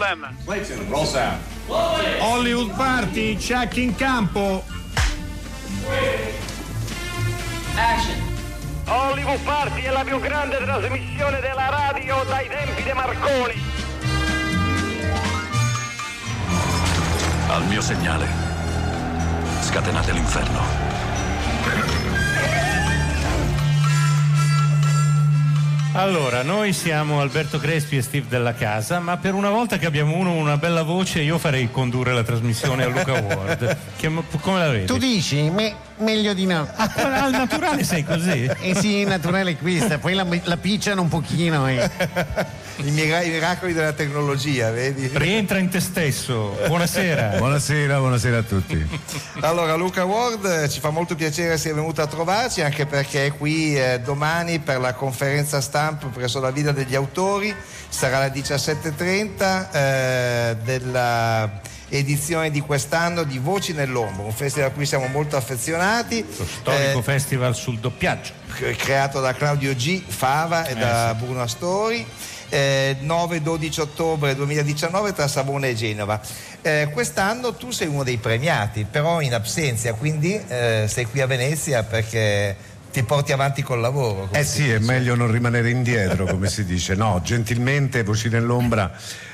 Problem. Hollywood Party, check in campo. Action. Hollywood Party è la più grande trasmissione della radio dai tempi di Marconi. Al mio segnale, scatenate l'inferno. Allora, noi siamo Alberto Crespi e Steve della Casa, ma per una volta che abbiamo uno una bella voce, io farei condurre la trasmissione a Luca Ward. Che, come la vedi? Tu dici? Me, meglio di no. Ah, al naturale sei così? Eh sì, naturale questa, poi la, la picciano un pochino. Eh. I, mira- i miracoli della tecnologia, vedi? Rientra in te stesso. Buonasera. buonasera, buonasera a tutti. allora, Luca Ward, eh, ci fa molto piacere essere venuto a trovarci, anche perché è qui eh, domani per la conferenza stampa presso la Villa degli Autori. Sarà alle 17.30 eh, della edizione di quest'anno di Voci nell'Ombra, un festival a cui siamo molto affezionati. Lo storico eh, festival sul doppiaggio. Creato da Claudio G. Fava e eh, da sì. Bruno Astori. Eh, 9-12 ottobre 2019 tra Savona e Genova. Eh, quest'anno tu sei uno dei premiati, però in absenza, quindi eh, sei qui a Venezia perché ti porti avanti col lavoro. Eh sì, dice. è meglio non rimanere indietro, come si dice. No, gentilmente, Voci nell'ombra,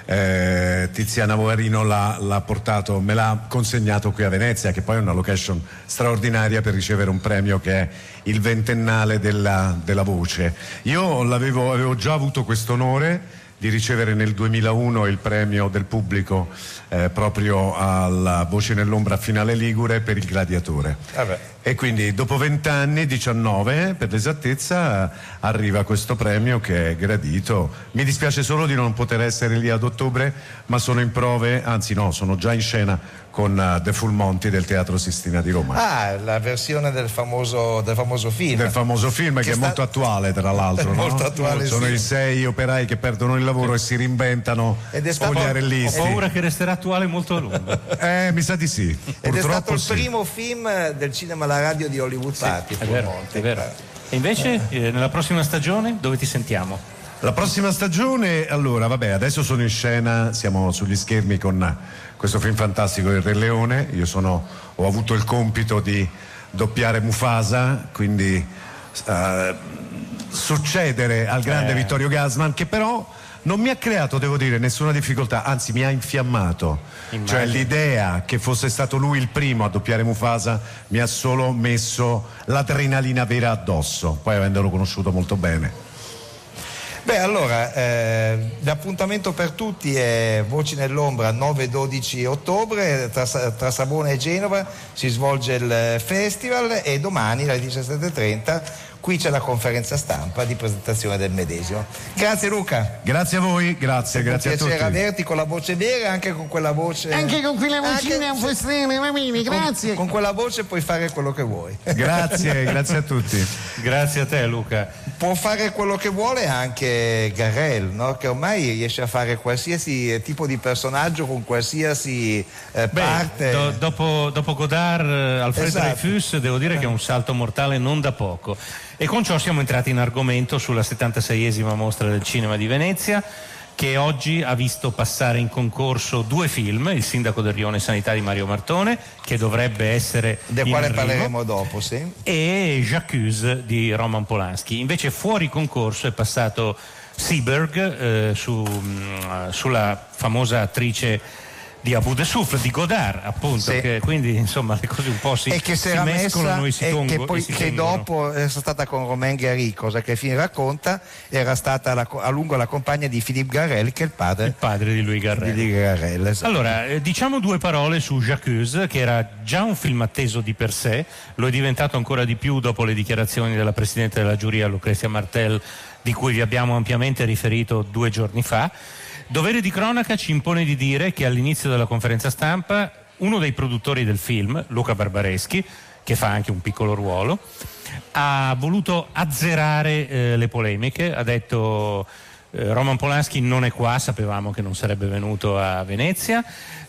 eh, Tiziana Voarino l'ha, l'ha, portato, me l'ha consegnato qui a Venezia, che poi è una location straordinaria per ricevere un premio che è il ventennale della, della voce. Io avevo già avuto questo onore di ricevere nel 2001 il premio del pubblico eh, proprio alla Voce nell'ombra finale Ligure per il Gladiatore. Ah e quindi dopo vent'anni, 19 per l'esattezza, arriva questo premio che è gradito. Mi dispiace solo di non poter essere lì ad ottobre, ma sono in prove, anzi no, sono già in scena con uh, The Full Monty del Teatro Sistina di Roma. Ah, la versione del famoso, del famoso film. Del famoso film che, che sta... è molto attuale tra l'altro. molto no? attuale. Sono sì. i sei operai che perdono il lavoro e si reinventano Ed è stato... Ho paura che resterà attuale molto a lungo. eh, mi sa di sì. Ed Purtroppo è stato il sì. primo film del cinema alla radio di Hollywood sì, Party. È vero, è vero. E invece eh, nella prossima stagione dove ti sentiamo? La prossima stagione, allora, vabbè, adesso sono in scena, siamo sugli schermi con questo film fantastico Il Re Leone. Io sono, ho avuto il compito di doppiare Mufasa, quindi uh, succedere al grande eh. Vittorio Gasman, che però non mi ha creato, devo dire, nessuna difficoltà, anzi mi ha infiammato. Immagino. Cioè l'idea che fosse stato lui il primo a doppiare Mufasa mi ha solo messo l'adrenalina vera addosso, poi avendolo conosciuto molto bene. Beh, allora, eh, l'appuntamento per tutti è Voci nell'ombra 9-12 ottobre, tra, tra, Savona e Genova si svolge il festival e domani alle 17.30 qui c'è la conferenza stampa di presentazione del medesimo. Grazie Luca. Grazie a voi, grazie, grazie a tutti. piacere averti con la voce vera e anche con quella voce. Anche con quella vocina un po' strana, va bene, grazie. Con, con, quella voce puoi fare quello che vuoi. Grazie, grazie a tutti. Grazie a te Luca. Può fare quello che vuole anche Garel, no? che ormai riesce a fare qualsiasi tipo di personaggio con qualsiasi eh, Beh, parte. Do, dopo, dopo, Godard, eh, Alfredo Esatto. Dreyfus, devo dire che è un salto mortale non da poco. E con ciò siamo entrati in argomento sulla 76esima mostra del cinema di Venezia che oggi ha visto passare in concorso due film, Il sindaco del Rione Sanità di Mario Martone, che dovrebbe essere del quale parleremo dopo, sì. e J'accuse di Roman Polanski. Invece fuori concorso è passato Seberg eh, su, mh, sulla famosa attrice di Abu de di Godard, appunto, Sì. che quindi insomma le cose un po' si, e che si mescolano messa e si e tongo- che poi e si che dopo è stata con Romain Gary, cosa che film racconta, era stata la- a lungo la compagna di Philippe Garrel, che è il padre, il padre di Louis Garrel. di Garrel. esatto. Allora, eh, diciamo due parole su J'accuse, che era già un film atteso di per sé, lo è diventato ancora di più dopo le dichiarazioni della Presidente della giuria Lucrezia Martel, di cui vi abbiamo ampiamente riferito due giorni fa. Dovere di cronaca ci impone di dire che all'inizio della conferenza stampa uno dei produttori del film, Luca Barbareschi, che fa anche un piccolo ruolo, ha voluto azzerare eh, le polemiche, ha detto eh, Roman Polanski non è qua, sapevamo che non sarebbe venuto a Venezia,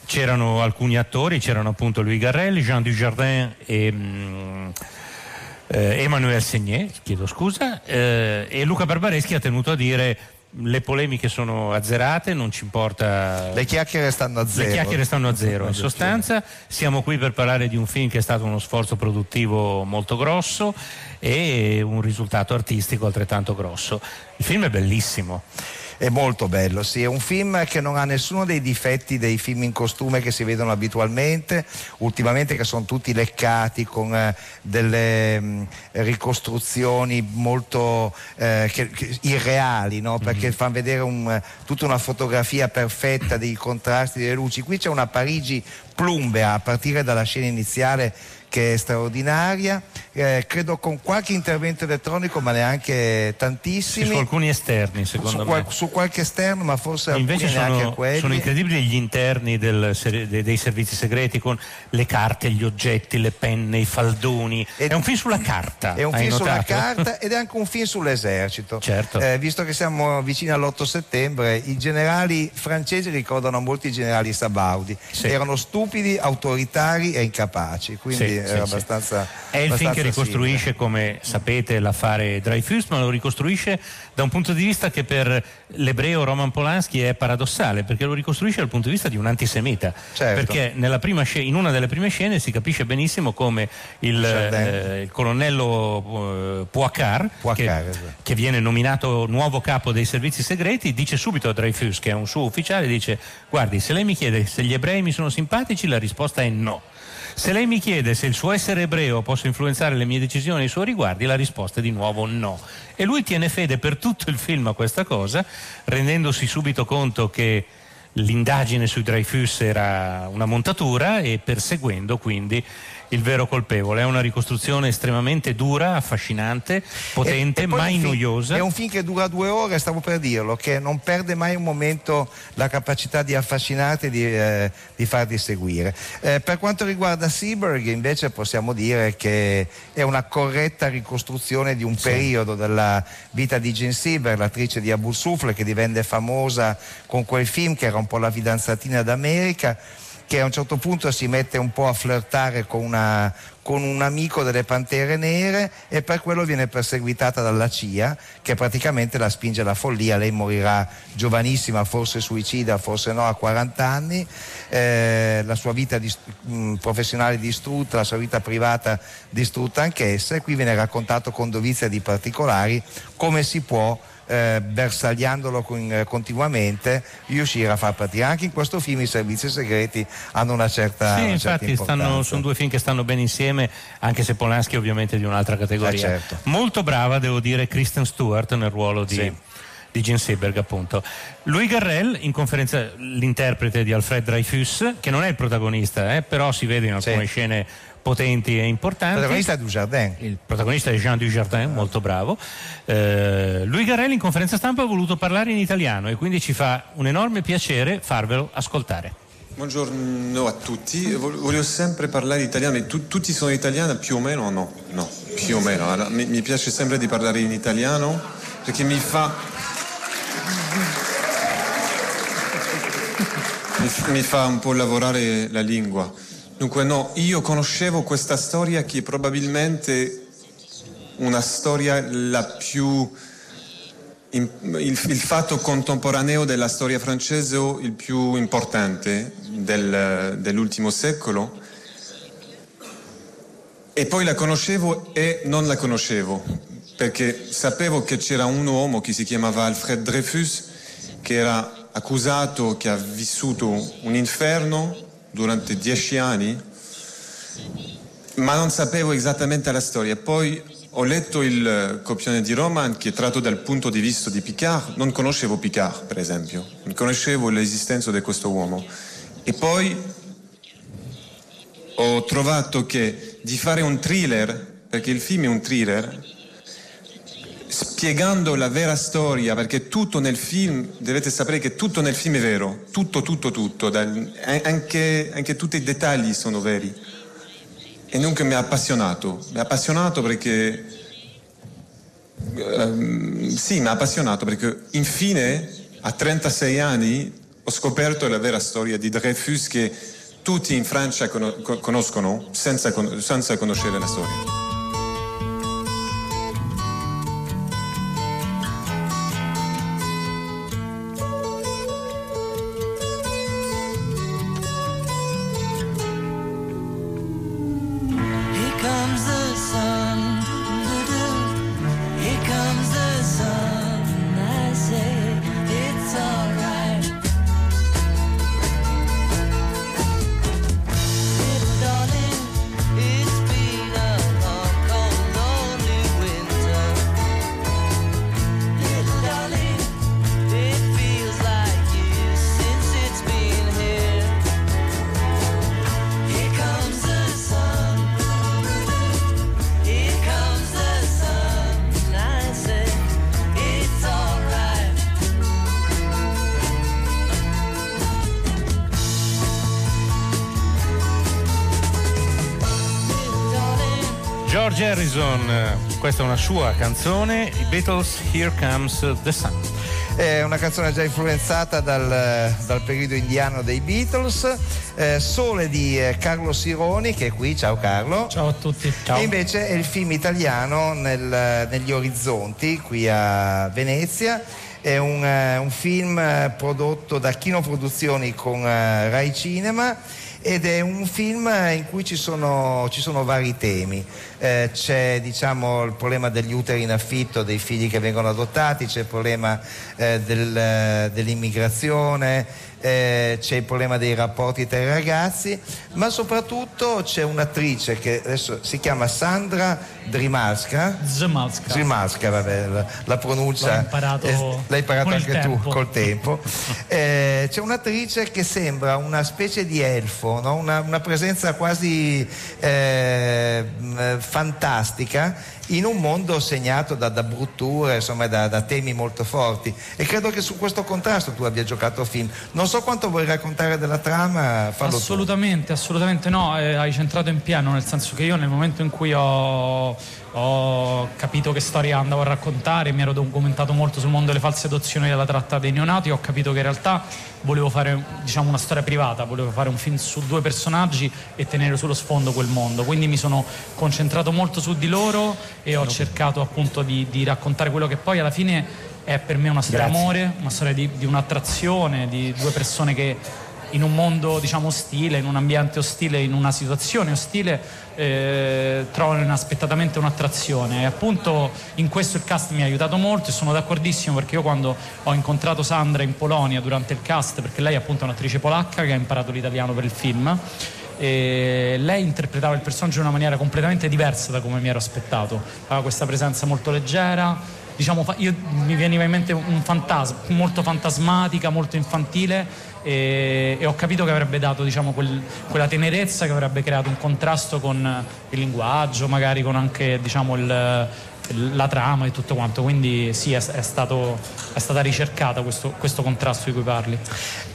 c'erano alcuni attori, c'erano appunto Louis Garrel, Jean Dujardin e... mm, eh, Emmanuel Segné, chiedo scusa, eh, e Luca Barbareschi ha tenuto a dire le polemiche sono azzerate, non ci importa. Le chiacchiere stanno a zero. Le chiacchiere stanno a zero. In sostanza, siamo qui per parlare di un film che è stato uno sforzo produttivo molto grosso e un risultato artistico altrettanto grosso. Il film è bellissimo. È molto bello, sì, è un film che non ha nessuno dei difetti dei film in costume che si vedono abitualmente, ultimamente che sono tutti leccati con eh, delle mh, mm, ricostruzioni molto eh, che, che, irreali, no? perché mm-hmm. fanno vedere un, tutta una fotografia perfetta dei contrasti delle luci. Qui c'è una Parigi plumbea a partire dalla scena iniziale che è straordinaria, eh, credo con qualche intervento elettronico ma neanche tantissimi. Sì, su alcuni esterni secondo su, me. su qualche esterno ma forse Invece sono, sono, incredibili gli interni del, dei servizi segreti con le carte, gli oggetti, le penne, i faldoni. Ed, è un film sulla carta. È un film notato? sulla carta ed è anche un film sull'esercito. Certo. Eh, visto che siamo vicini all'8 settembre, i generali francesi ricordano molti generali Sabaudi. Sì. Erano stupidi, autoritari e incapaci. Quindi sì, era abbastanza. È il film che ricostruisce, come sapete, l'affare Dreyfus, ma lo ricostruisce da un punto di vista che per l'ebreo Roman Polanski è paradossale, perché lo ricostruisce dal punto di vista di un antisemita. Certo. Perché scena, in una delle prime scene si capisce benissimo come il, eh, il colonnello eh, Poicar, che, esatto. che, viene nominato nuovo capo dei servizi segreti, dice subito a Dreyfus, che è un suo ufficiale, dice guardi, se lei mi chiede se gli ebrei mi sono simpatici, la risposta è no. Se lei mi chiede se il suo essere ebreo possa influenzare le mie decisioni nei suoi riguardi, la risposta è di nuovo no. E lui tiene fede per tutto il film a questa cosa, rendendosi subito conto che l'indagine sui Dreyfus era una montatura e perseguendo quindi il vero colpevole. È una ricostruzione estremamente dura, affascinante, potente, e, mai noiosa. È un film che dura due ore, stavo per dirlo, che non perde mai un momento la capacità di affascinarti e di, eh, di farti seguire. Eh, per quanto riguarda Seberg, invece, possiamo dire che è una corretta ricostruzione di un sì. periodo della vita di Jean Seberg, l'attrice di Abu Sufle, che divenne famosa con quel film che era un po' la fidanzatina d'America che a un certo punto si mette un po' a flirtare con, una, con un amico delle Pantere Nere e per quello viene perseguitata dalla CIA che praticamente la spinge alla follia. Lei morirà giovanissima, forse suicida, forse no, a 40 anni, eh, la sua vita dis- mh, professionale distrutta, la sua vita privata distrutta anch'essa e qui viene raccontato con dovizia di particolari come si può eh, bersagliandolo con, eh, continuamente, riuscire a far partire. Anche in questo film i servizi segreti hanno una certa. Sì, una infatti certa stanno, sono due film che stanno bene insieme, anche se Polanski è ovviamente di un'altra categoria. Eh, certo. Molto brava, devo dire, Kristen Stewart nel ruolo di. Sì di Gene Seberg appunto. Louis Garrel in conferenza l'interprete di Alfred Dreyfus che non è il protagonista eh, però si vede in alcune sì. scene potenti e importanti. Il protagonista è Dujardin. Il protagonista è Jean Dujardin, molto bravo. Eh, lui Garelli in conferenza stampa ha voluto parlare in italiano e quindi ci fa un enorme piacere farvelo ascoltare. Buongiorno a tutti, voglio sempre parlare italiano, tu, tutti sono italiani più o meno o no? No, più o meno. Allora, mi, mi piace sempre di parlare in italiano perché mi fa... mi fa un po' lavorare la lingua. Dunque no, io conoscevo questa storia che probabilmente una storia la più... il, il, fatto contemporaneo della storia francese il più importante del, dell'ultimo secolo. E poi la conoscevo e non la conoscevo, perché sapevo che c'era un uomo che si chiamava Alfred Dreyfus, che era accusato, che ha vissuto un inferno durante dieci anni, ma non sapevo esattamente la storia. Poi ho letto il copione di Roman che tratto dal punto di vista di Picard, non conoscevo Picard per esempio, non conoscevo l'esistenza di questo uomo. E poi ho trovato che di fare un thriller, perché il film è un thriller, spiegando la vera storia, perché tutto nel film, dovete sapere che tutto nel film è vero, tutto, tutto, tutto, anche, anche tutti i dettagli sono veri. E dunque mi ha appassionato, mi ha appassionato perché, um, sì, mi ha appassionato perché infine a 36 anni ho scoperto la vera storia di Dreyfus che tutti in Francia conoscono senza, senza conoscere la storia. George Harrison, questa è una sua canzone, i Beatles Here Comes the Sun. È una canzone già influenzata dal, dal periodo indiano dei Beatles, eh, Sole di eh, Carlo Sironi che è qui, ciao Carlo. Ciao a tutti. Ciao. E invece è il film italiano nel, negli orizzonti qui a Venezia. È un, uh, un film prodotto da Kino Produzioni con Rai Cinema ed è un film in cui ci sono, ci sono vari temi. Eh, c'è diciamo, il problema degli uteri in affitto, dei figli che vengono adottati, c'è il problema eh, del, dell'immigrazione, eh, c'è il problema dei rapporti tra i ragazzi, ma soprattutto c'è un'attrice che adesso si chiama Sandra Drimalska. Zmalska. Zmalska, vabbè, la, la pronuncia. L'ho imparato, eh, l'hai imparato anche tempo. tu col tempo. Eh, c'è un'attrice che sembra una specie di elfo, no? una, una, presenza quasi eh, fantastica in un mondo segnato da, da brutture, insomma, da, da, temi molto forti. E credo che su questo contrasto tu abbia giocato film. Non so quanto vuoi raccontare della trama, fallo Assolutamente, tu. assolutamente no, eh, hai centrato in pieno, nel senso che io nel momento in cui ho ho capito che storia andavo a raccontare, mi ero documentato molto sul mondo delle false adozioni e della tratta dei neonati, ho capito che in realtà volevo fare diciamo, una storia privata, volevo fare un film su due personaggi e tenere sullo sfondo quel mondo, quindi mi sono concentrato molto su di loro e ho cercato appunto di, di raccontare quello che poi alla fine è per me una storia d'amore, una storia di, di un'attrazione, di due persone che in un mondo diciamo ostile, in un ambiente ostile, in una situazione ostile, eh, trovano inaspettatamente un'attrazione. E appunto in questo il cast mi ha aiutato molto e sono d'accordissimo perché io quando ho incontrato Sandra in Polonia durante il cast, perché lei è appunto un'attrice polacca che ha imparato l'italiano per il film, e lei interpretava il personaggio in una maniera completamente diversa da come mi ero aspettato. Aveva questa presenza molto leggera, diciamo, io, mi veniva in mente un fantasma, molto fantasmatica, molto infantile e, e ho capito che avrebbe dato diciamo, quel, quella tenerezza che avrebbe creato un contrasto con il linguaggio, magari con anche diciamo, il, la trama e tutto quanto, quindi sì, è, è, stato, è stata ricercata questo, questo, contrasto di cui parli.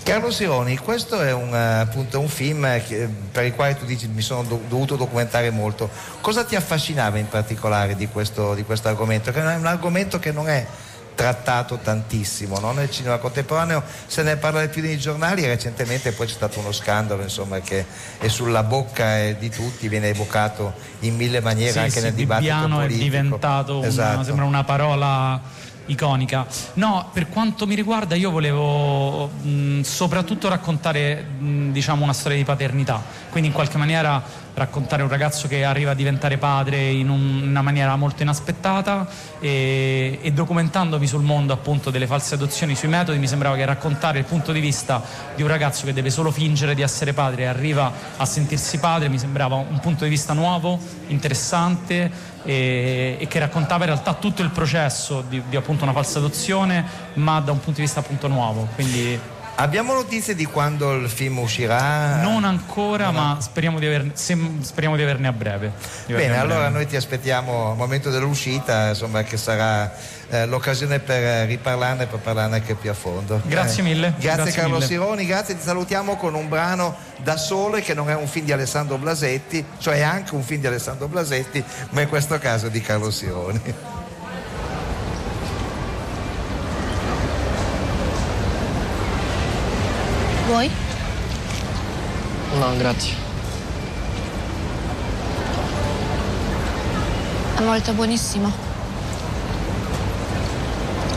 Carlo Sironi, questo è un, appunto, un film che, per il quale tu dici mi sono do, dovuto documentare molto. Cosa ti affascinava in particolare di questo, di questo argomento? Che è un argomento che non è trattato tantissimo no? nel cinema contemporaneo se ne parla di più nei giornali e recentemente poi c'è stato uno scandalo insomma, che è sulla bocca di tutti viene evocato in mille maniere sì, anche sì, nel dibattito politico è diventato esatto. una, sembra una parola iconica. No, per quanto mi riguarda io volevo mh, soprattutto raccontare mh, diciamo una storia di paternità, quindi in qualche maniera raccontare un ragazzo che arriva a diventare padre in, un, una maniera molto inaspettata e, e, documentandomi sul mondo appunto delle false adozioni, sui metodi, mi sembrava che raccontare il punto di vista di un ragazzo che deve solo fingere di essere padre e arriva a sentirsi padre mi sembrava un punto di vista nuovo, interessante e, e che raccontava in realtà tutto il processo di, di appunto una falsa adozione ma da un punto di vista appunto nuovo. Quindi, Abbiamo notizie di quando il film uscirà? Non ancora, non ma speriamo di, averne, speriamo di, averne, a breve. Bene, a allora breve. noi ti aspettiamo al momento dell'uscita, insomma, che sarà eh, l'occasione per riparlarne e per parlarne anche più a fondo. Grazie eh. mille. Grazie, grazie Carlo mille. Sironi, grazie, ti salutiamo con un brano da sole che non è un film di Alessandro Blasetti, cioè è anche un film di Alessandro Blasetti, ma in questo caso di Carlo Sironi. Vuoi? No, grazie. È molto buonissimo.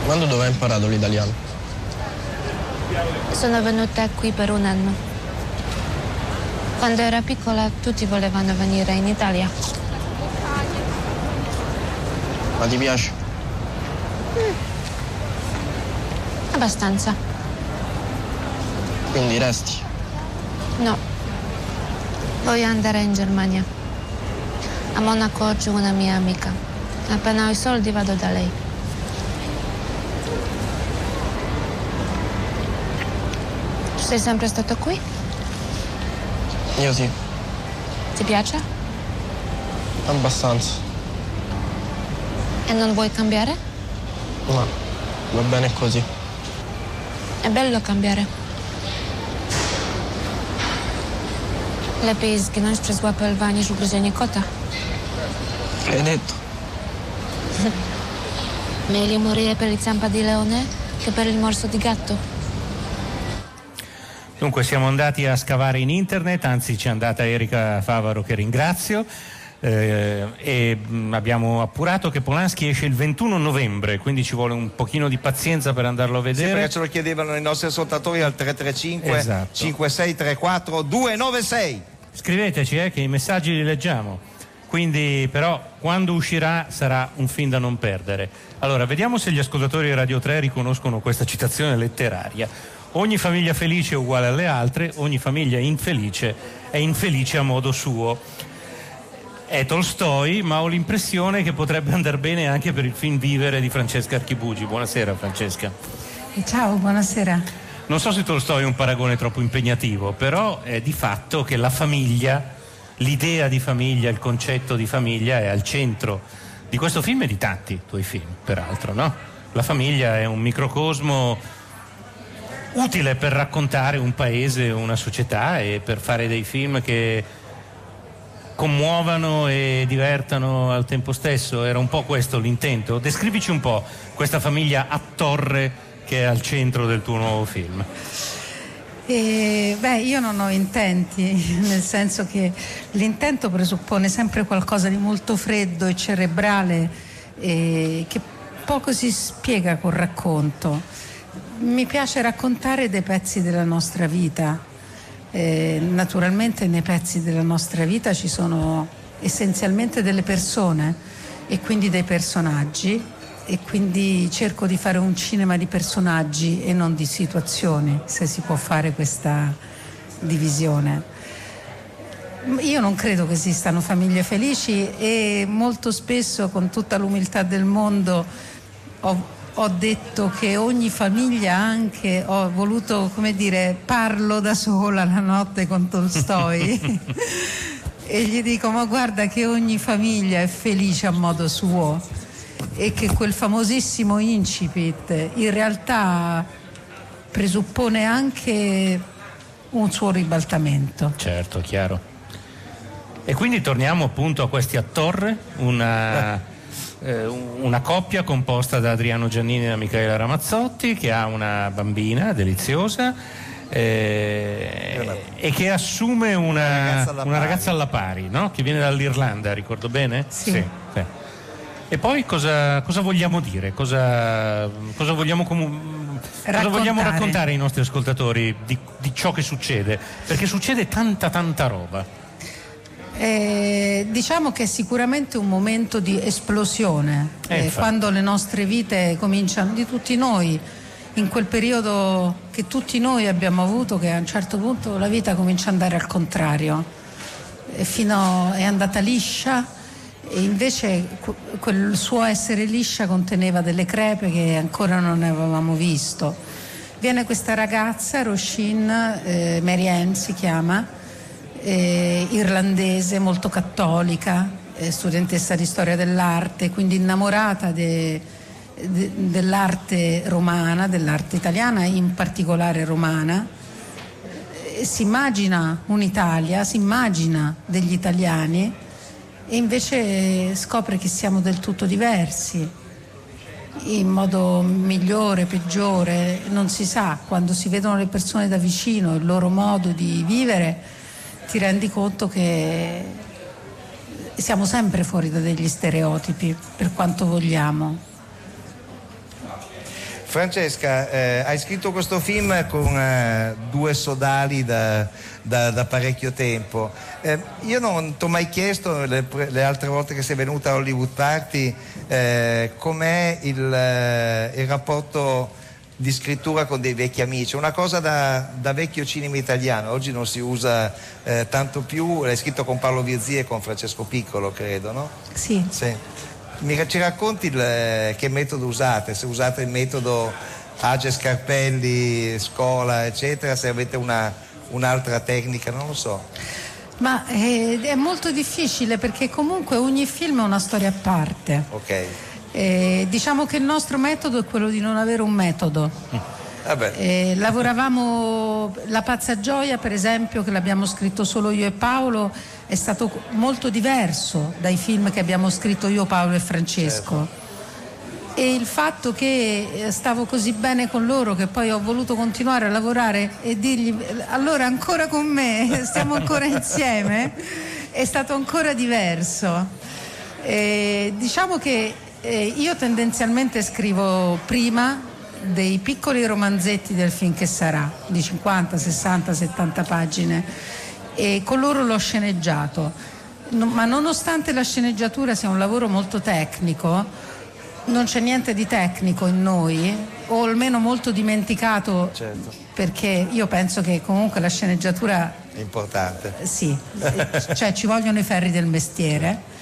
Quando dove hai imparato l'italiano? Sono venuta qui per un anno. Quando ero piccola tutti volevano venire in Italia. Ma ti piace? Mm. Abbastanza. Quindi resti? No. Voglio andare in Germania. A Monaco oggi una mia amica. Appena ho i soldi vado da lei. Tu sei sempre stato qui? Io sì. Ti piace? Abbastanza. E non vuoi cambiare? No, va bene così. È bello cambiare. Lepiej zginąć przez łapę lwa niż ugryzienie kota. Detto? Meglio morire per il zampa di leone che per il morso di gatto. Dunque siamo andati a scavare in internet, anzi ci è andata Erika Favaro che ringrazio. Eh, e mh, abbiamo appurato che Polanski esce il 21 novembre, quindi ci vuole un pochino di pazienza per andarlo a Sì, vedere. perché ce lo chiedevano i nostri ascoltatori al 335 Esatto. 5634 296. Scriveteci eh, che i messaggi li leggiamo. Quindi però quando uscirà sarà un film da non perdere. Allora, vediamo se gli ascoltatori di Radio 3 riconoscono questa citazione letteraria. Ogni famiglia felice è uguale alle altre, ogni famiglia infelice è infelice a modo suo. È Tolstoi, ma ho l'impressione che potrebbe andare bene anche per il film Vivere di Francesca Archibugi. Buonasera Francesca. Ciao, buonasera. Non so se Tolstoi è un paragone troppo impegnativo, però è di fatto che la famiglia, l'idea di famiglia, il concetto di famiglia è al centro di questo film e di tanti tuoi film, peraltro, no? La famiglia è un microcosmo utile per raccontare un paese, una società e per fare dei film che commuovano e divertano al tempo stesso. Era un po' questo l'intento. Descrivici un po' questa famiglia a torre che è al centro del tuo nuovo film. E, beh, io non ho intenti, nel senso che l'intento presuppone sempre qualcosa di molto freddo e cerebrale e che poco si spiega col racconto. Mi piace raccontare dei pezzi della nostra vita. Eh, naturalmente nei pezzi della nostra vita ci sono essenzialmente delle persone e quindi dei personaggi e quindi cerco di fare un cinema di personaggi e non di situazioni, se si può fare questa divisione. Io non credo che esistano famiglie felici e molto spesso, con tutta l'umiltà del mondo, ho, ho detto che ogni famiglia anche, ho voluto, come dire, parlo da sola la notte con Tolstoi e gli dico ma guarda che ogni famiglia è felice a modo suo e che quel famosissimo incipit in realtà presuppone anche un suo ribaltamento. Certo, chiaro. E quindi torniamo appunto a questi a torre, una, eh, una coppia composta da Adriano Giannini e da Michaela Ramazzotti che ha una bambina deliziosa eh, e che assume una, ragazza alla una pari. ragazza alla pari, no? che viene dall'Irlanda, ricordo bene? Sì. sì. E poi cosa, cosa vogliamo dire? Cosa, cosa vogliamo comu- Cosa vogliamo Raccontare. raccontare ai nostri ascoltatori di, di ciò che succede? Perché succede tanta tanta roba. Eh, diciamo che è sicuramente un momento di esplosione, Eh, eh, quando le nostre vite cominciano, di tutti noi, in quel periodo che tutti noi abbiamo avuto, che a un certo punto la vita comincia ad andare al contrario, E fino è andata liscia e invece que- quel suo essere liscia conteneva delle crepe che ancora non avevamo visto. Viene questa ragazza, Roshin, eh, Mary Ann si chiama, eh, irlandese, molto cattolica, eh, studentessa di storia dell'arte, quindi innamorata de- de- dell'arte romana, dell'arte italiana, in particolare romana. Eh, si immagina un'Italia, si immagina degli italiani e invece scopre che siamo del tutto diversi in modo migliore, peggiore, non si sa, quando si vedono le persone da vicino, il loro modo di vivere, ti rendi conto che siamo sempre fuori da degli stereotipi, per quanto vogliamo. Francesca, eh, hai scritto questo film con eh, due sodali da, da- da parecchio tempo. Eh, io non ti ho mai chiesto le, le altre volte che sei venuta a Hollywood Party eh, com'è il, eh, il rapporto di scrittura con dei vecchi amici, una cosa da, da vecchio cinema italiano, oggi non si usa eh, tanto più, l'hai scritto con Paolo Virzì e con Francesco Piccolo, credo, no? Sì. Sì. Mi- ci racconti il, eh, che metodo usate? Se usate il metodo Age Scarpelli, scuola, eccetera, se avete una- un'altra tecnica, non lo so. Ma eh, è molto difficile perché comunque ogni film è una storia a parte. Ok. Eh, diciamo che il nostro metodo è quello di non avere un metodo. Eh, lavoravamo La pazza gioia, per esempio, che l'abbiamo scritto solo io e Paolo, è stato molto diverso dai film che abbiamo scritto io, Paolo e Francesco. Certo. E il fatto che eh, stavo così bene con loro che poi ho voluto continuare a lavorare e dirgli allora ancora con me, stiamo ancora insieme, è stato ancora diverso. Eh, diciamo che eh, io tendenzialmente scrivo prima dei piccoli romanzetti del film che sarà, di 50, 60, 70 pagine, e con loro l'ho sceneggiato. No- ma nonostante la sceneggiatura sia un lavoro molto tecnico, non c'è niente di tecnico in noi, o almeno molto dimenticato, Certo, perché io penso che comunque la sceneggiatura è importante. sì, cioè ci vogliono i ferri del mestiere.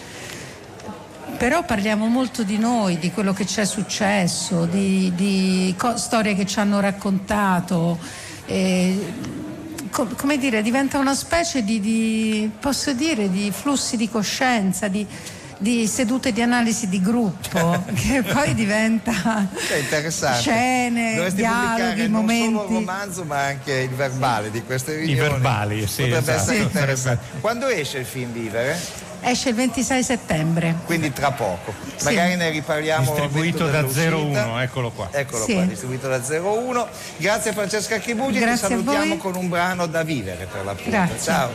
Però parliamo molto di noi, di quello che ci è successo, di, di co- storie che ci hanno raccontato. eh, co- come dire, diventa una specie di, di- posso dire, di flussi di coscienza, di, di sedute di analisi di gruppo, che poi diventa È interessante. scene, Dovresti dialoghi, pubblicare non solo il momenti. romanzo ma anche il verbale di queste riunioni. verbali, sì, Potrebbe esatto. essere Sì. interessante. Quando esce il film Vivere? Esce il 26 settembre. Quindi tra poco. Sì. Magari ne riparliamo. Distribuito da dell'uscita. 01, eccolo qua. Eccolo Sì. qua, distribuito da 01. Grazie Francesca Chibugi, ti salutiamo voi. con un brano da vivere per l'appunto. Grazie. Ciao.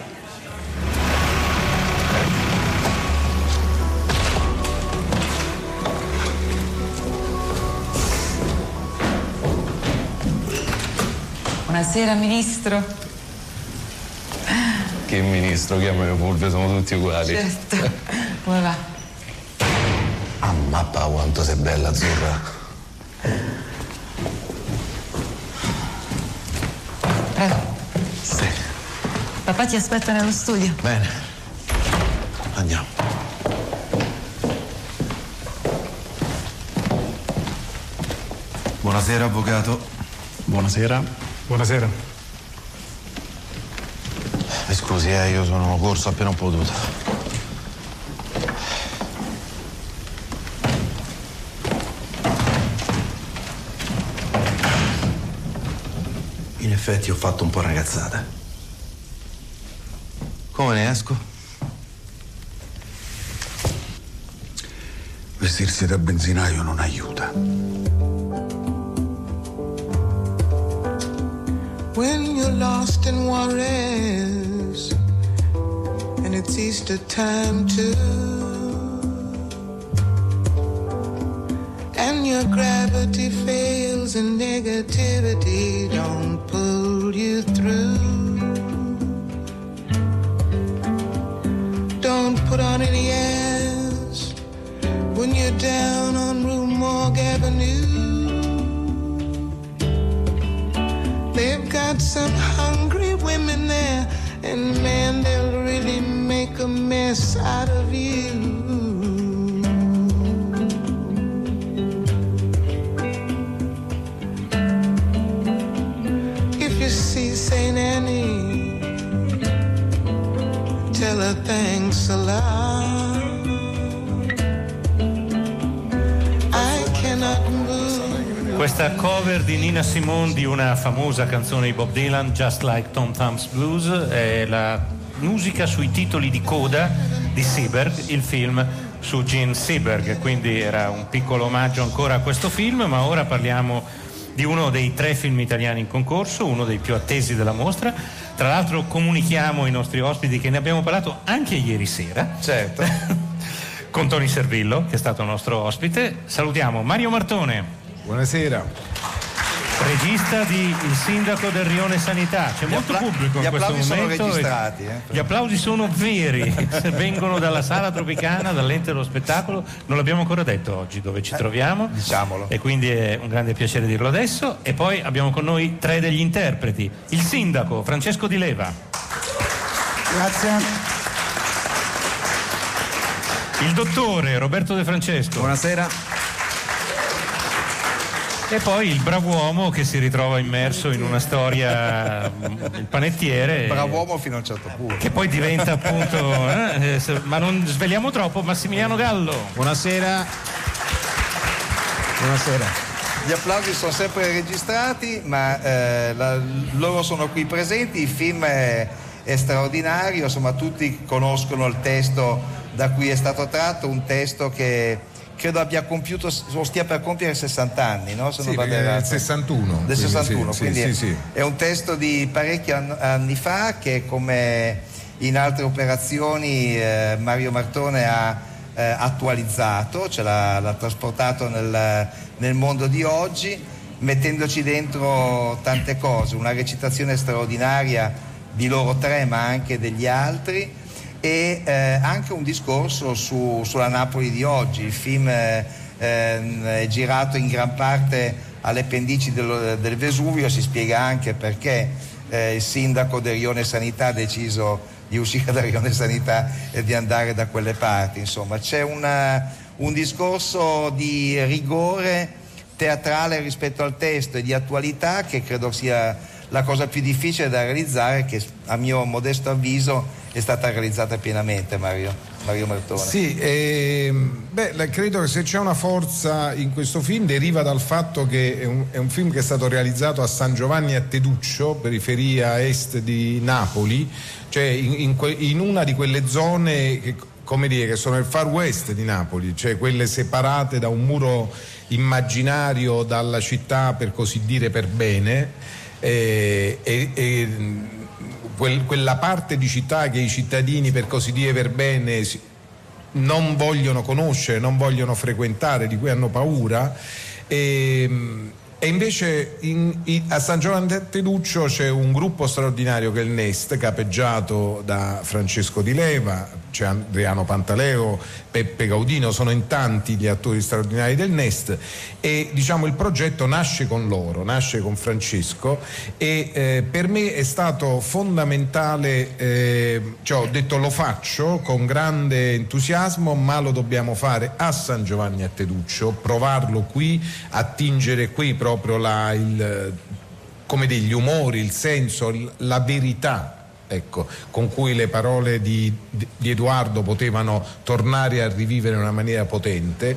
Buonasera Ministro. Che ministro, chiamami pure, siamo tutti uguali. Certo. Come va? Ah, mappa quanto sei bella, azzurra. Prego. Sì. Papà ti aspetta nello studio. Bene. Andiamo. Buonasera, avvocato. Buonasera. Buonasera. Scusi, eh, io sono corso appena ho potuto. In effetti ho fatto un po' ragazzata. Come ne esco? Vestirsi da benzinaio non aiuta. When you're lost and it's Easter time too, and your gravity fails and negativity don't pull you through. Don't put on any airs when you're down on Rue Morgue Avenue. They've got some hungry women there, and man, they'll really make a mess out of you. If you see Saint Annie, tell her thanks a lot. Questa cover di Nina Simone di una famosa canzone di Bob Dylan, Just Like Tom Thumb's Blues, è la musica sui titoli di coda di Seberg, il film su Gene Seberg, quindi era un piccolo omaggio ancora a questo film, ma ora parliamo di uno dei tre film italiani in concorso, uno dei più attesi della mostra. Tra l'altro comunichiamo ai nostri ospiti che ne abbiamo parlato anche ieri sera. Certo. con Tony Servillo, che è stato nostro ospite. Salutiamo Mario Martone. Buonasera. Regista di Il Sindaco del Rione Sanità. C'è Gli molto appla- pubblico gli in questo applausi sono momento. registrati, eh. Gli applausi sono veri, vengono dalla sala tropicana, dall'ente dello spettacolo. Non l'abbiamo ancora detto oggi dove ci troviamo. Eh, Diciamolo. E quindi è un grande piacere dirlo adesso. E poi abbiamo con noi tre degli interpreti. Il sindaco Francesco Di Leva. Grazie. Il dottore Roberto De Francesco. Buonasera. E poi il brav'uomo che si ritrova immerso in una storia, il panettiere. Bravo uomo fino a un certo punto. Che poi diventa appunto, eh, eh, se- ma non sveliamo troppo, Massimiliano Gallo. Buonasera. Buonasera. Gli applausi sono sempre registrati, ma eh, la- loro sono qui presenti, il film è, è straordinario, insomma tutti conoscono il testo da cui è stato tratto, un testo che credo abbia compiuto, o stia per compiere 60 anni, no? Se Sì, non perché è del errato. 61. Del quindi 61, sì, quindi sì, è, è un testo di parecchi ann- anni fa che come in altre operazioni eh, Mario Martone ha eh, attualizzato, ce l'ha, l'ha trasportato nel, nel mondo di oggi, mettendoci dentro tante cose, una recitazione straordinaria di loro tre ma anche degli altri e eh, anche un discorso su- sulla Napoli di oggi. Il film eh, ehm, è girato in gran parte alle pendici dello- del Vesuvio, si spiega anche perché eh, il sindaco del Rione Sanità ha deciso di uscire dal Rione Sanità e di andare da quelle parti. Insomma, c'è una- un discorso di rigore teatrale rispetto al testo e di attualità che credo sia la cosa più difficile da realizzare che a mio modesto avviso è stata realizzata pienamente Mario, Mario Martone. Sì, ehm, beh, credo che se c'è una forza in questo film deriva dal fatto che è un, è un film che è stato realizzato a San Giovanni a Teduccio, periferia est di Napoli, cioè in, in que- in una di quelle zone che, come dire, che sono il far west di Napoli, cioè quelle separate da un muro immaginario dalla città per così dire per bene. eh, e- e, mh, quel- quella parte di città che i cittadini per così dire per bene non vogliono conoscere, non vogliono frequentare, di cui hanno paura. E, e invece in- in- a San Giovanni Teduccio c'è un gruppo straordinario che è il Nest, capeggiato da Francesco Di Leva, c'è Adriano Pantaleo, Peppe Gaudino, sono in tanti gli attori straordinari del Nest e diciamo il progetto nasce con loro, nasce con Francesco e eh, per me è stato fondamentale, eh, cioè ho detto lo faccio con grande entusiasmo, ma lo dobbiamo fare a San Giovanni a Teduccio, provarlo qui, attingere qui proprio la, il, come degli umori, il senso, la verità. Ecco, con cui le parole di, di Edoardo potevano tornare a rivivere in una maniera potente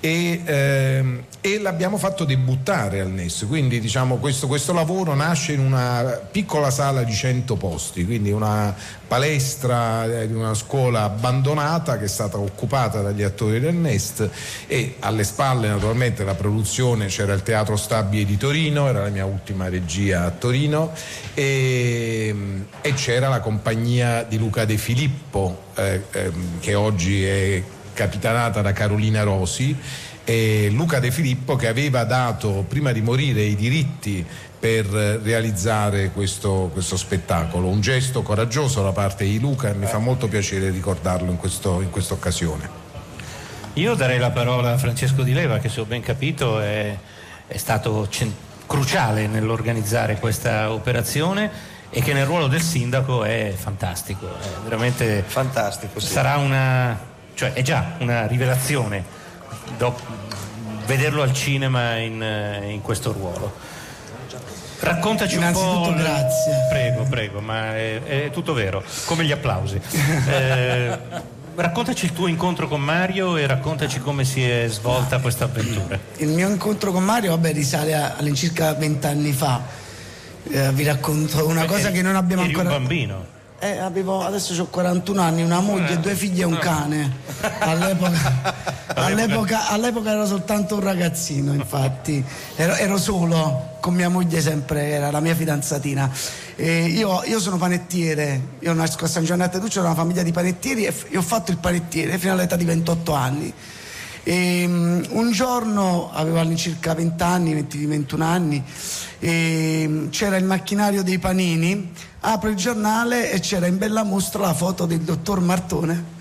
e, ehm, e l'abbiamo fatto debuttare al NES, quindi diciamo questo, questo lavoro nasce in una piccola sala di 100 posti, quindi una palestra eh, di una scuola abbandonata che è stata occupata dagli attori del Nest e alle spalle naturalmente la produzione c'era il Teatro Stabile di Torino, era la mia ultima regia a Torino e, e c'era la compagnia di Luca De Filippo eh, ehm, che oggi è capitanata da Carolina Rosi e Luca De Filippo che aveva dato prima di morire i diritti per eh, realizzare questo, questo spettacolo, un gesto coraggioso da parte di Luca e mi fa molto piacere ricordarlo in, questo- in questa occasione. Io darei la parola a Francesco Di Leva che se ho ben capito è, è stato cen- cruciale nell'organizzare questa operazione e che nel ruolo del sindaco è fantastico, è veramente fantastico. Sarà una, cioè è già una rivelazione do- vederlo al cinema in, eh, in questo ruolo. Raccontaci un po'. Grazie. Prego, prego, ma è, è tutto vero, come gli applausi. Eh, raccontaci il tuo incontro con Mario e raccontaci come si è svolta questa avventura. Il mio incontro con Mario, vabbè, risale all'incirca vent'anni fa. Eh, vi racconto una cosa che non abbiamo Eri ancora. un bambino. Eh, avevo, adesso ho 41 anni, una moglie, due figli e un cane. All'epoca, all'epoca- all'epoca ero soltanto un ragazzino, infatti. Ero, ero solo, con mia moglie sempre, era la mia fidanzatina. Io, io sono panettiere, io nasco a San Giovanni a Teduccio, ho una famiglia di panettieri e, f- e ho fatto il panettiere fino all'età di 28 anni. E, mm, un giorno avevo all'incirca 20 anni, 20, 21 anni, e, mm, c'era il macchinario dei panini, apro il giornale e c'era in bella mostra la foto del dottor Martone,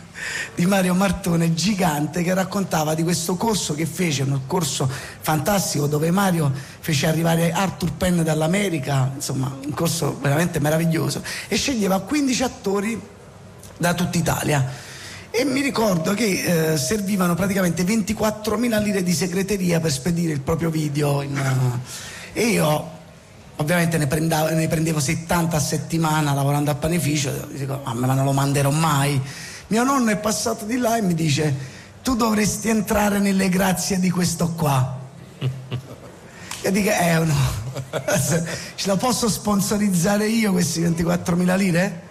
di Mario Martone, gigante, che raccontava di questo corso che fece, un corso fantastico dove Mario fece arrivare Arthur Penn dall'America, insomma un corso veramente meraviglioso, e sceglieva 15 attori da tutta Italia. E mi ricordo che eh, servivano praticamente 24.000 lire di segreteria per spedire il proprio video. in, eh, e io ovviamente ne, prendavo- ne prendevo 70 a settimana lavorando a panificio. Dico, "Ah, ma non lo manderò mai. Mio nonno è passato di là e mi dice: Tu dovresti entrare nelle grazie di questo qua. E dico, eh no, ce la posso sponsorizzare io questi 24.000 lire?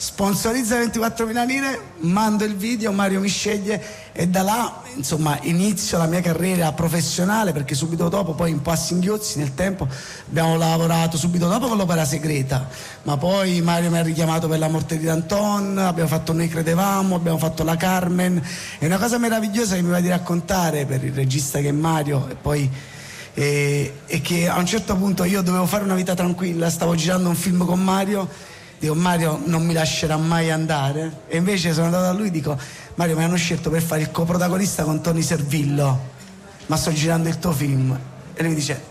Sponsorizza 24.000 lire, mando il video, Mario mi sceglie e da là insomma inizio la mia carriera professionale perché subito dopo poi un po' a singhiozzi nel tempo abbiamo lavorato subito dopo con l'opera segreta ma poi Mario mi ha richiamato per la morte di Danton abbiamo fatto Noi Credevamo abbiamo fatto La Carmen. È una cosa meravigliosa che mi va di raccontare per il regista che è Mario e poi e, e che a un certo punto io dovevo fare una vita tranquilla stavo girando un film con Mario dico Mario non mi lascerà mai andare? E invece sono andato da lui e dico Mario mi hanno scelto per fare il coprotagonista con Tony Servillo ma sto girando il tuo film. E lui mi dice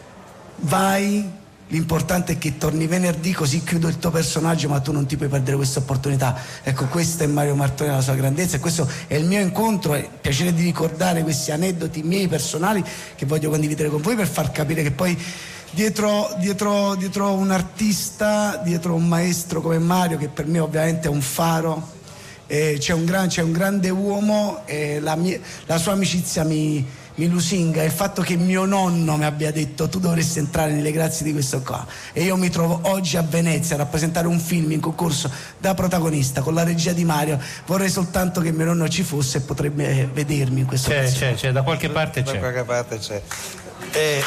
vai l'importante è che torni venerdì così chiudo il tuo personaggio ma tu non ti puoi perdere questa opportunità. Ecco questo è Mario Martone la sua grandezza e questo è il mio incontro e piacere di ricordare questi aneddoti miei personali che voglio condividere con voi per far capire che poi dietro, dietro, dietro un artista dietro un maestro come Mario che per me ovviamente è un faro eh, c'è, un gran, c'è, un grande uomo e la, mia, la sua amicizia mi, mi, lusinga. Il fatto che mio nonno mi abbia detto tu dovresti entrare nelle grazie di questo qua e io mi trovo oggi a Venezia a rappresentare un film in concorso da protagonista con la regia di Mario. Vorrei soltanto che mio nonno ci fosse e potrebbe vedermi in questo C'è, c'è, c'è, da qualche parte da c'è. qualche parte c'è. E...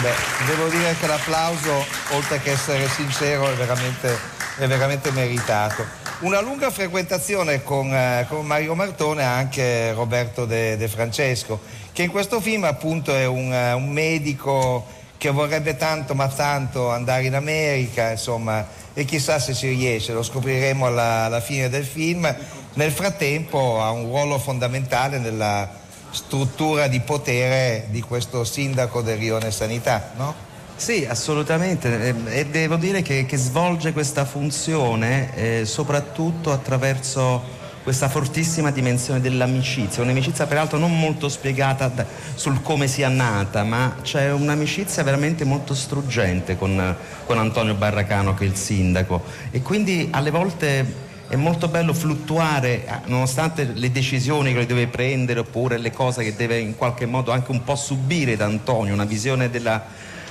Beh, devo dire che l'applauso, oltre che essere sincero, è veramente, è veramente meritato. Una lunga frequentazione con, eh, con Mario Martone ha anche Roberto De, De, Francesco, che in questo film appunto è un, uh, un, medico che vorrebbe tanto ma tanto andare in America, insomma, e chissà se ci riesce, lo scopriremo alla, alla fine del film. Nel frattempo ha un ruolo fondamentale nella struttura di potere di questo sindaco del Rione Sanità, no? Sì, assolutamente. E devo dire che, che svolge questa funzione eh, soprattutto attraverso questa fortissima dimensione dell'amicizia, un'amicizia peraltro non molto spiegata da, sul come sia nata, ma c'è un'amicizia veramente molto struggente con, con Antonio Barracano che è il sindaco. E quindi alle volte è molto bello fluttuare nonostante le decisioni che deve prendere oppure le cose che deve in qualche modo anche un po' subire da Antonio, una visione della,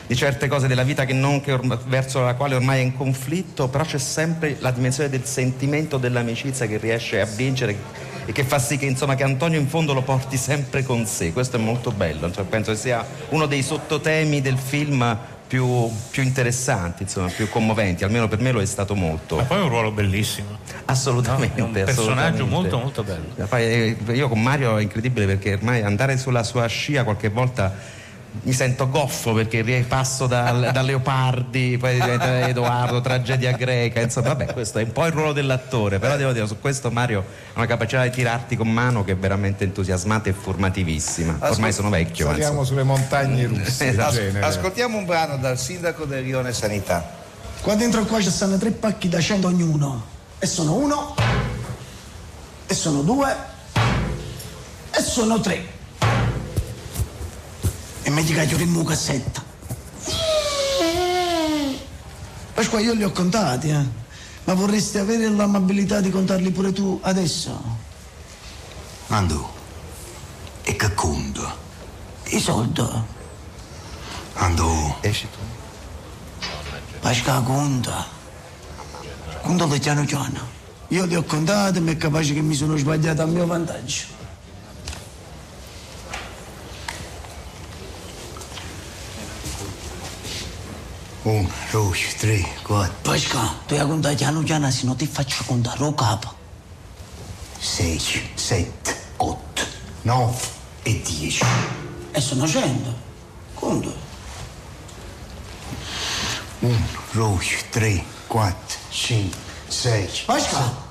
di certe cose della vita che non, che ormai, verso la quale ormai è in conflitto, però c'è sempre la dimensione del sentimento dell'amicizia che riesce a vincere e che fa sì che, insomma, che Antonio in fondo lo porti sempre con sé, questo è molto bello, cioè, penso che sia uno dei sottotemi del film più, più, interessanti, insomma, più commoventi, almeno per me lo è stato molto. Ma poi è un ruolo bellissimo. Assolutamente. No, un personaggio assolutamente. molto molto bello. Eh, io con Mario è incredibile perché ormai andare sulla sua scia qualche volta mi sento goffo perché passo da, da Leopardi, poi diventa Edoardo, tragedia greca, insomma, vabbè, questo è un po' il ruolo dell'attore, però devo dire, su questo Mario ha una capacità di tirarti con mano che è veramente entusiasmata e formativissima. Ormai Ascol- sono vecchio. Saliamo sulle montagne russe. Esatto. Ascoltiamo un brano dal sindaco del Rione Sanità. Qua dentro qua ci stanno tre pacchi da 100 ognuno. E sono uno, e sono due, e sono tre. E mi dica chiudi in cassetta. Pasqua io li ho contati, eh. Ma vorresti avere l'amabilità di contarli pure tu adesso? Andu, e che conto? I soldi. Andu. Esci tu. Pasqua conta. Contalo piano piano. Io li ho contati, ma è capace che mi sono sbagliato a mio vantaggio. Uno, due, tre, quattro. Pasqua, tu hai contato piano piano, se no ti faccio contare lo capo. Sei, sette, otto, nove e dieci. E sono cento. Conto. Uno, due, tre, quattro, cinque, sei. Pasqua,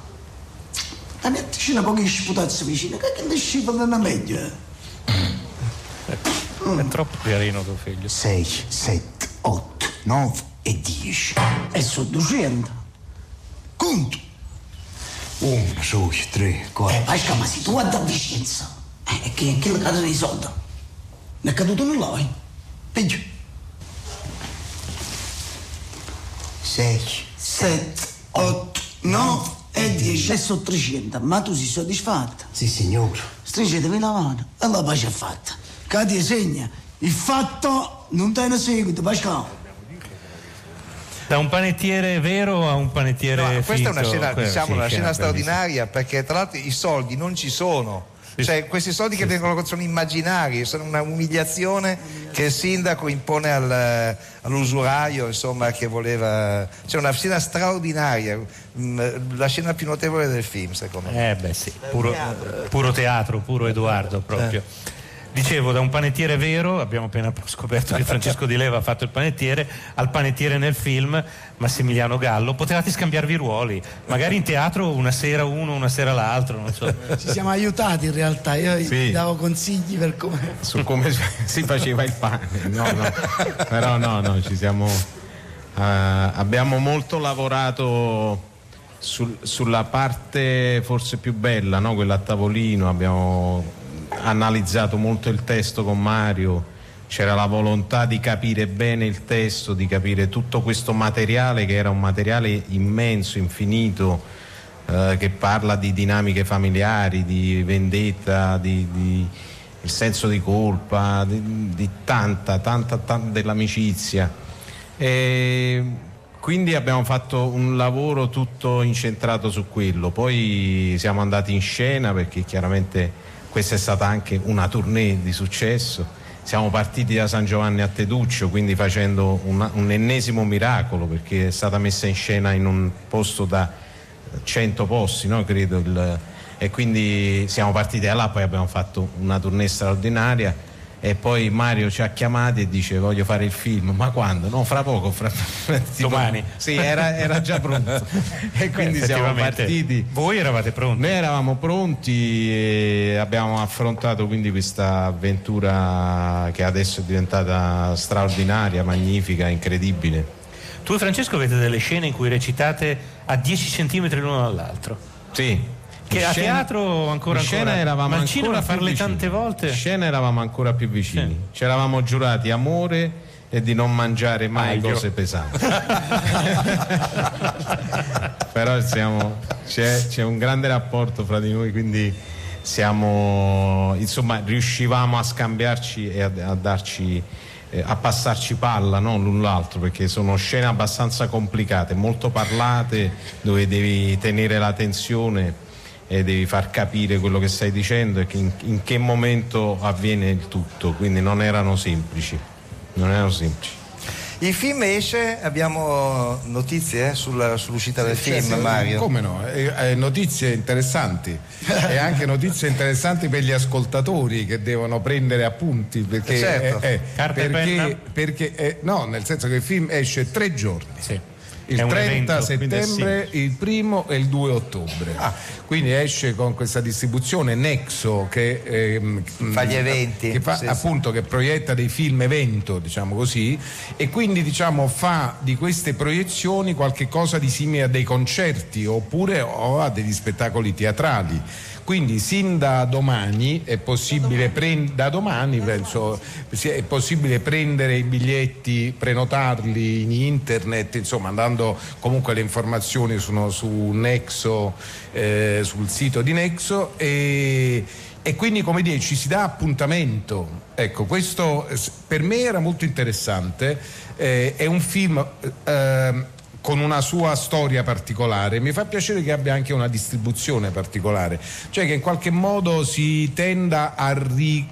la mettici una poca sputazza vicina, che che scipa non è meglio. È troppo carino tuo figlio. Sei, sette, otto, nove e dieci. E sono 200. Conto. Uno, due, tre, quattro. Eh, Pasqua, ma se tu guardi a vicinanza, eh, che, che le cadono i soldi? Ne è caduto nulla, eh? Peggio. Sei. Sette, otto, nove e dieci. E sono 300. Ma tu sei soddisfatta? Sì, signore. Stringetevi la mano e la pace è fatta. Cadi segna Il fatto non tiene seguito, Pascal. Da un panettiere vero a un panettiere No, questa è finto. una scena, Quella- diciamo, sì, una scena straordinaria perché tra l'altro i soldi non ci sono. Cioè, questi soldi che vengono sono immaginari, sono una umiliazione che il sindaco impone al- all'usuraio, insomma, che voleva. C'è una scena straordinaria, mm, la scena più notevole del film, secondo me. Eh beh sì, puro, puro teatro, puro Edoardo proprio. Eh. Dicevo, da un panettiere vero, abbiamo appena scoperto che Francesco Di Leva ha fatto il panettiere, al panettiere nel film Massimiliano Gallo, potevate scambiarvi i ruoli, magari in teatro una sera uno, una sera l'altro, non so. Ci siamo aiutati in realtà, io Sì. gli davo consigli per come... su come si faceva il pane. No, no. Però no, no, ci siamo. eh, abbiamo molto lavorato sul- sulla parte forse più bella, no? quella a tavolino, abbiamo analizzato molto il testo con Mario. C'era la volontà di capire bene il testo, di capire tutto questo materiale che era un materiale immenso, infinito, eh, che parla di dinamiche familiari, di vendetta, di, di- il senso di colpa, di, di tanta, tanta, tanta dell'amicizia. E quindi abbiamo fatto un lavoro tutto incentrato su quello. Poi siamo andati in scena perché chiaramente questa è stata anche una tournée di successo. Siamo partiti da San Giovanni a Teduccio, quindi facendo una- un ennesimo miracolo perché è stata messa in scena in un posto da 100 posti, no? credo. il- e quindi siamo partiti da là, poi abbiamo fatto una tournée straordinaria e poi Mario ci ha chiamati e dice voglio fare il film, ma quando? No, fra poco, fra Domani. Sì, era, era già pronto. e quindi Beh, siamo partiti. Voi eravate pronti? Noi eravamo pronti e abbiamo affrontato quindi questa avventura che adesso è diventata straordinaria, magnifica, incredibile. Tu e Francesco avete delle scene in cui recitate a 10 centimetri l'uno dall'altro. Sì. Che a scena- teatro ancora scena ancora. eravamo Ma ancora più farle vicini. tante volte. Scena eravamo ancora più vicini. Ci eravamo giurati amore e di non mangiare mai Aglio. cose pesanti. Però siamo- c'è, c'è un grande rapporto fra di noi, quindi siamo, insomma, riuscivamo a scambiarci e a, a darci eh, a passarci palla no, l'un l'altro perché sono scene abbastanza complicate, molto parlate, dove devi tenere la tensione e devi far capire quello che stai dicendo e che in, in che momento avviene il tutto, quindi non erano semplici. Non erano semplici. Il film esce, abbiamo notizie eh, sulla- sull'uscita del film, se- Mario. Come no? Eh, eh, notizie interessanti e anche notizie interessanti per gli ascoltatori che devono prendere appunti perché, Eh, certo. eh, eh, Carta e penna? perché, perché eh, no, nel senso che il film esce tre giorni. Il È un 30 evento, settembre, il primo e il 2 ottobre. Ah. Quindi esce con questa distribuzione Nexo che ehm, Fa gli eventi, che fa, sì, sì. appunto che proietta dei film evento, diciamo così, e quindi diciamo fa di queste proiezioni qualche cosa di simile a dei concerti oppure o a degli spettacoli teatrali. Quindi sin da domani è possibile prendere da domani penso è possibile prendere i biglietti, prenotarli in internet, insomma andando comunque le informazioni sono su Nexo, eh, sul sito di Nexo e, e quindi come dire ci si dà appuntamento. Ecco, questo eh, per me era molto interessante, eh, è un film ehm, con una sua storia particolare, mi fa piacere che abbia anche una distribuzione particolare, cioè che in qualche modo si tenda a, ri-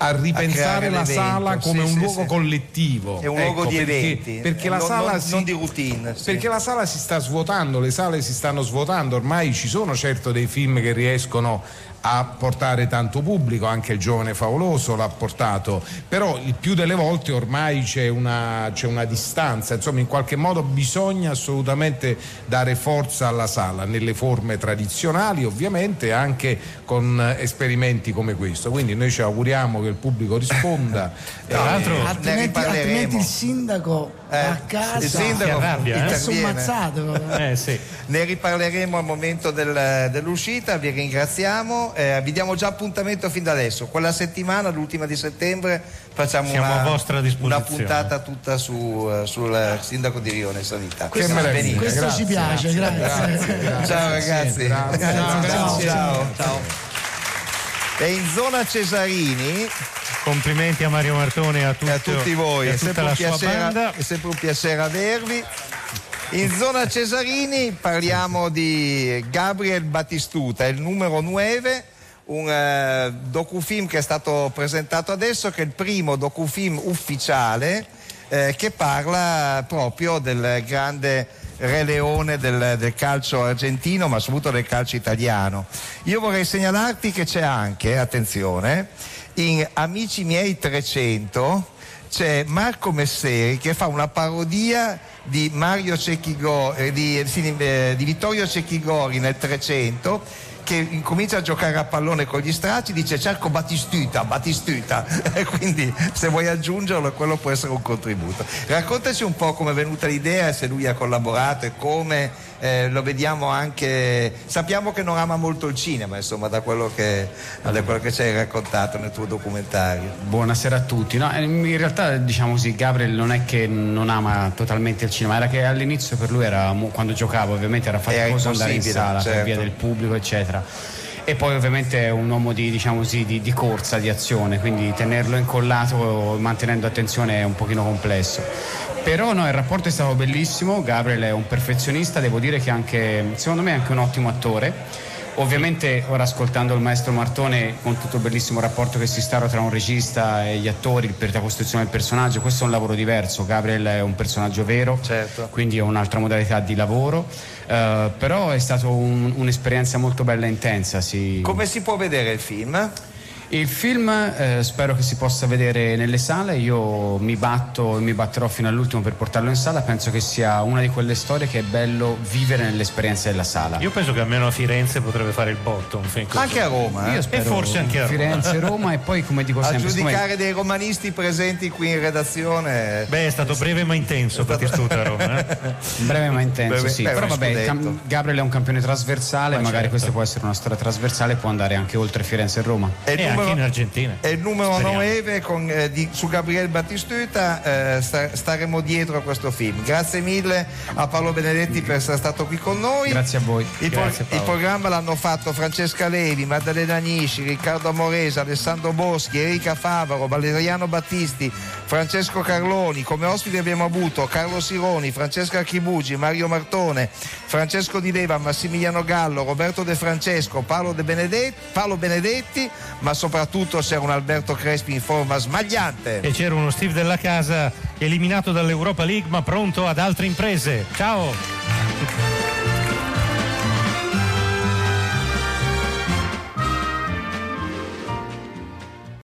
a ripensare creare la sala come sì, un sì, luogo sì. collettivo. È un Ecco, luogo di perché- eventi, Perché la non- sala non- si- non di routine. Perché la sala si sta svuotando, le sale si stanno svuotando, ormai ci sono certo dei film che riescono a portare tanto pubblico, anche il giovane favoloso l'ha portato, però il più delle volte ormai c'è una, c'è una distanza, insomma in qualche modo bisogna assolutamente dare forza alla sala, nelle forme tradizionali ovviamente, anche con esperimenti come questo, quindi noi ci auguriamo che il pubblico risponda. Tra l'altro, Eh, altrimenti, altrimenti il sindaco va a casa il sindaco arrabbia, eh? ammazzato. Eh sì. Ne riparleremo al momento del- dell'uscita, vi ringraziamo, eh, vi diamo già appuntamento fin da adesso. Quella settimana, l'ultima di settembre, facciamo una, una puntata tutta su, eh, sul sindaco di Rione Sanità. Questo- questo ci piace, grazie. Ciao ragazzi. Grazie. Ciao, Ciao, ciao. ciao. Ciao. E in zona Cesarini Complimenti a Mario Martone e a, tutto, e a tutti voi, e è sempre, un piacere, è sempre un piacere avervi. In zona Cesarini parliamo di Gabriel Battistuta, il numero 9, un eh, docufilm che è stato presentato adesso, che è il primo docufilm ufficiale eh, che parla proprio del grande re leone del, del calcio argentino, ma soprattutto del calcio italiano. Io vorrei segnalarti che c'è anche, attenzione, in Amici miei 300 c'è Marco Messeri che fa una parodia di, Mario Cecchigo, eh, di, eh, di Vittorio Cecchigori nel 300 che incomincia a giocare a pallone con gli stracci dice cerco Battistuta, Battistuta e quindi se vuoi aggiungerlo quello può essere un contributo. Raccontaci un po' come è venuta l'idea se lui ha collaborato e come eh, lo vediamo anche sappiamo che non ama molto il cinema insomma da quello che, da quello che ci hai raccontato nel tuo documentario Buonasera a tutti. No, eh, in realtà, diciamo così, Gabriel non è che non ama totalmente il cinema, era che all'inizio per lui era, quando giocavo, ovviamente era faticoso andare in sala per certo. via del pubblico, eccetera. E poi ovviamente è un uomo di, diciamo così, di, di corsa, di azione, quindi tenerlo incollato mantenendo attenzione è un pochino complesso. Però no, il rapporto è stato bellissimo, Gabriel è un perfezionista, devo dire che anche, secondo me è anche un ottimo attore. Ovviamente ora ascoltando il maestro Martone con tutto il bellissimo rapporto che si instaura tra un regista e gli attori per la costruzione del personaggio, questo è un lavoro diverso, Gabriel è un personaggio vero, quindi è un'altra modalità di lavoro, eh, però è stata un'esperienza molto bella e intensa. Sì. come si può vedere il film? Il film eh, spero che si possa vedere nelle sale, io mi batto e mi batterò fino all'ultimo per portarlo in sala, penso che sia una di quelle storie che è bello vivere nell'esperienza della sala. Io penso che almeno a Firenze potrebbe fare il botto. un film così. Anche a Roma, eh? Io spero E forse anche a Roma. Firenze, Roma e poi come dico a sempre, siccome- giudicare dei romanisti presenti qui in redazione Beh, è stato breve ma intenso Battistuta a Roma. eh. Breve ma intenso, Breve- sì. beh, Però vabbè. Cam- Gabriel è un campione trasversale, Ma magari certo. questa può essere una storia trasversale, può andare anche oltre Firenze e Roma. E il E numero- in Argentina. E il numero Speriamo. 9 con, eh, di- su Gabriele Battistuta eh, sta- staremo dietro a questo film. Grazie mille a Paolo Benedetti per essere stato qui con noi. Grazie a voi. Il, Grazie, il programma l'hanno fatto Francesca Levi, Maddalena Agnisci, Riccardo Amoresa, Alessandro Boschi, Erika Favaro, Valeriano Battisti, Francesco Carloni. Come ospiti abbiamo avuto Carlo Sironi, Francesca Archibugi, Mario Martone, Francesco Di Leva, Massimiliano Gallo, Roberto De Francesco, Paolo, De Benedetti, Paolo Benedetti, ma soprattutto c'era un Alberto Crespi in forma smagliante. E c'era uno Steve della casa eliminato dall'Europa League ma pronto ad altre imprese. Ciao!